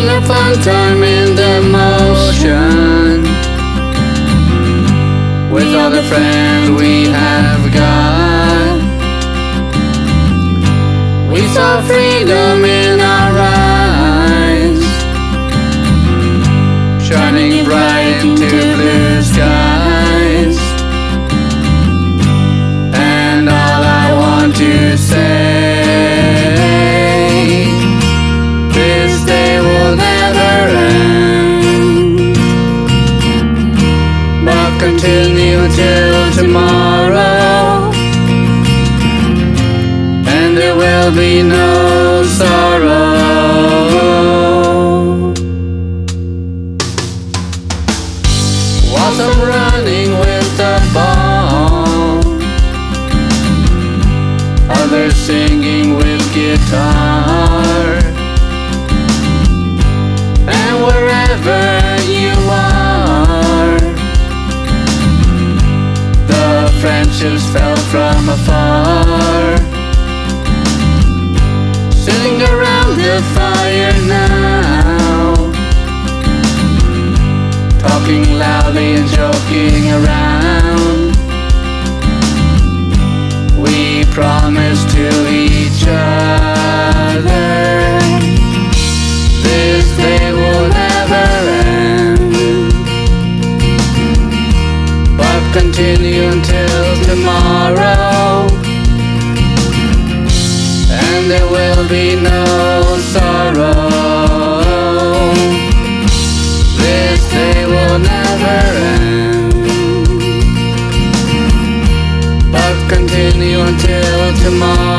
spend time in the motion with all the friends we have got. We saw freedom continue till tomorrow, and there will be no sorrow. Whilst I'm running with the ball, others singing with guitar. Friendships felt from afar. Sitting around the fire now, talking loudly and joking around. We promise continue until tomorrow, and there will be no sorrow. This day will never end, but continue until tomorrow